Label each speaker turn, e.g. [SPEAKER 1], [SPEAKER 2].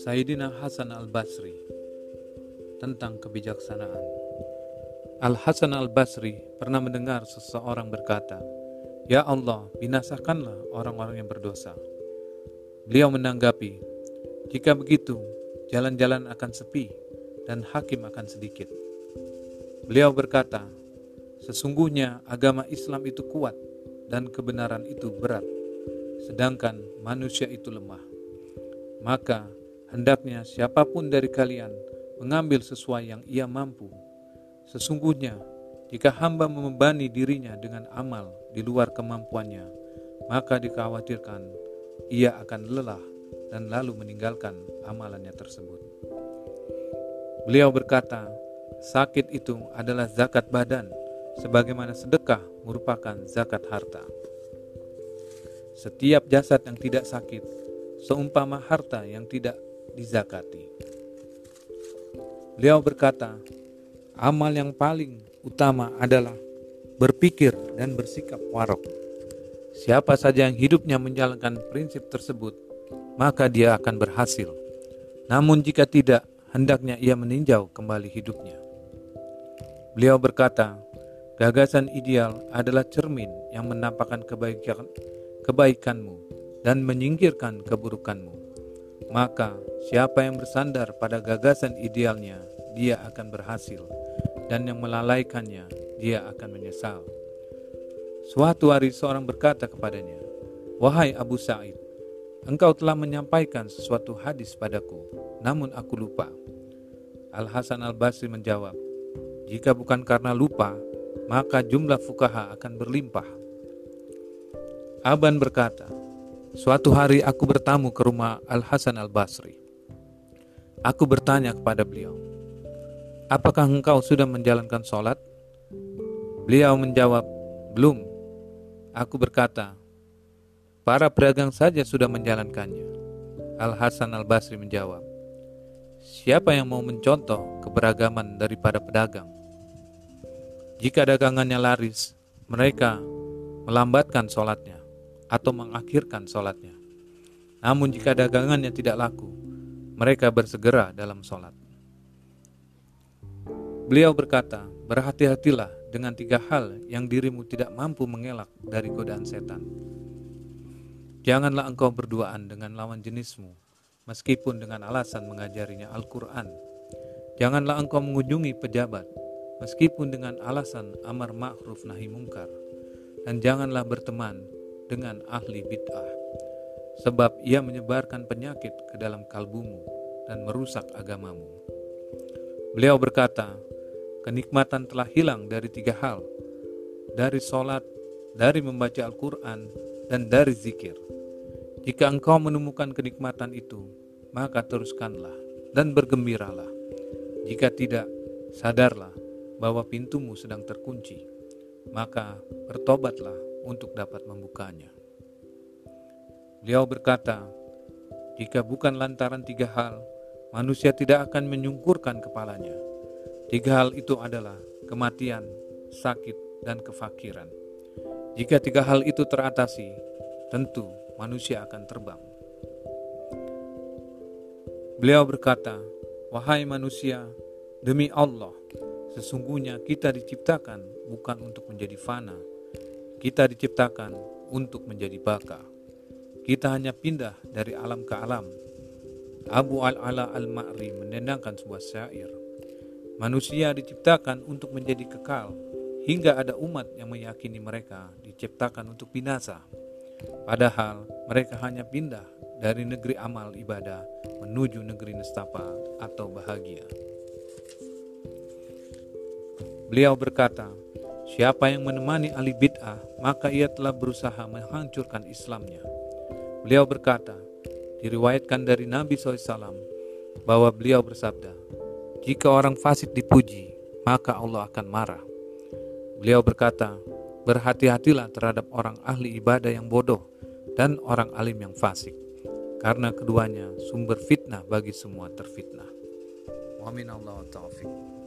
[SPEAKER 1] Sayyidina Hasan al-Basri tentang kebijaksanaan. Al-Hasan al-Basri pernah mendengar seseorang berkata, Ya Allah, binasakanlah orang-orang yang berdosa. Beliau menanggapi, jika begitu, jalan-jalan akan sepi dan hakim akan sedikit. Beliau berkata, sesungguhnya agama Islam itu kuat dan kebenaran itu berat, sedangkan manusia itu lemah. Maka Hendaknya siapa pun dari kalian mengambil sesuai yang ia mampu. Sesungguhnya, jika hamba membebani dirinya dengan amal di luar kemampuannya, maka dikhawatirkan ia akan lelah dan lalu meninggalkan amalannya tersebut. Beliau berkata, sakit itu adalah zakat badan, sebagaimana sedekah merupakan zakat harta. Setiap jasad yang tidak sakit, seumpama harta yang tidak dizakati. Beliau berkata, amal yang paling utama adalah berpikir dan bersikap warok. Siapa saja yang hidupnya menjalankan prinsip tersebut, maka dia akan berhasil. Namun jika tidak, hendaknya ia meninjau kembali hidupnya. Beliau berkata, gagasan ideal adalah cermin yang menampakkan kebaikan, kebaikanmu dan menyingkirkan keburukanmu maka siapa yang bersandar pada gagasan idealnya, dia akan berhasil, dan yang melalaikannya, dia akan menyesal. Suatu hari seorang berkata kepadanya, "Wahai Abu Sa'id, engkau telah menyampaikan sesuatu hadis padaku, namun aku lupa." Al Hasan Al Basri menjawab, "Jika bukan karena lupa, maka jumlah fukaha akan berlimpah." Aban berkata, Suatu hari aku bertamu ke rumah Al-Hasan Al-Basri. Aku bertanya kepada beliau, Apakah engkau sudah menjalankan sholat? Beliau menjawab, Belum. Aku berkata, Para pedagang saja sudah menjalankannya. Al-Hasan Al-Basri menjawab, Siapa yang mau mencontoh keberagaman daripada pedagang? Jika dagangannya laris, mereka melambatkan sholatnya atau mengakhirkan sholatnya. Namun jika dagangannya tidak laku, mereka bersegera dalam sholat. Beliau berkata, berhati-hatilah dengan tiga hal yang dirimu tidak mampu mengelak dari godaan setan. Janganlah engkau berduaan dengan lawan jenismu, meskipun dengan alasan mengajarinya Al-Quran. Janganlah engkau mengunjungi pejabat, meskipun dengan alasan amar ma'ruf nahi mungkar. Dan janganlah berteman dengan ahli bid'ah, sebab ia menyebarkan penyakit ke dalam kalbumu dan merusak agamamu. Beliau berkata, kenikmatan telah hilang dari tiga hal, dari sholat, dari membaca Al-Quran, dan dari zikir. Jika engkau menemukan kenikmatan itu, maka teruskanlah dan bergembiralah. Jika tidak, sadarlah bahwa pintumu sedang terkunci, maka bertobatlah untuk dapat membukanya. Beliau berkata, "Jika bukan lantaran tiga hal, manusia tidak akan menyungkurkan kepalanya. Tiga hal itu adalah kematian, sakit, dan kefakiran. Jika tiga hal itu teratasi, tentu manusia akan terbang." Beliau berkata, "Wahai manusia, demi Allah, sesungguhnya kita diciptakan bukan untuk menjadi fana, kita diciptakan untuk menjadi baka. Kita hanya pindah dari alam ke alam. Abu Al-Ala Al-Ma'ri menendangkan sebuah syair. Manusia diciptakan untuk menjadi kekal, hingga ada umat yang meyakini mereka diciptakan untuk binasa. Padahal mereka hanya pindah dari negeri amal ibadah menuju negeri nestapa atau bahagia. Beliau berkata, Siapa yang menemani ahli bid'ah, maka ia telah berusaha menghancurkan Islamnya. Beliau berkata, diriwayatkan dari Nabi SAW bahwa beliau bersabda, jika orang fasik dipuji, maka Allah akan marah. Beliau berkata, berhati-hatilah terhadap orang ahli ibadah yang bodoh dan orang alim yang fasik, karena keduanya sumber fitnah bagi semua terfitnah. Wa Allah taufiq.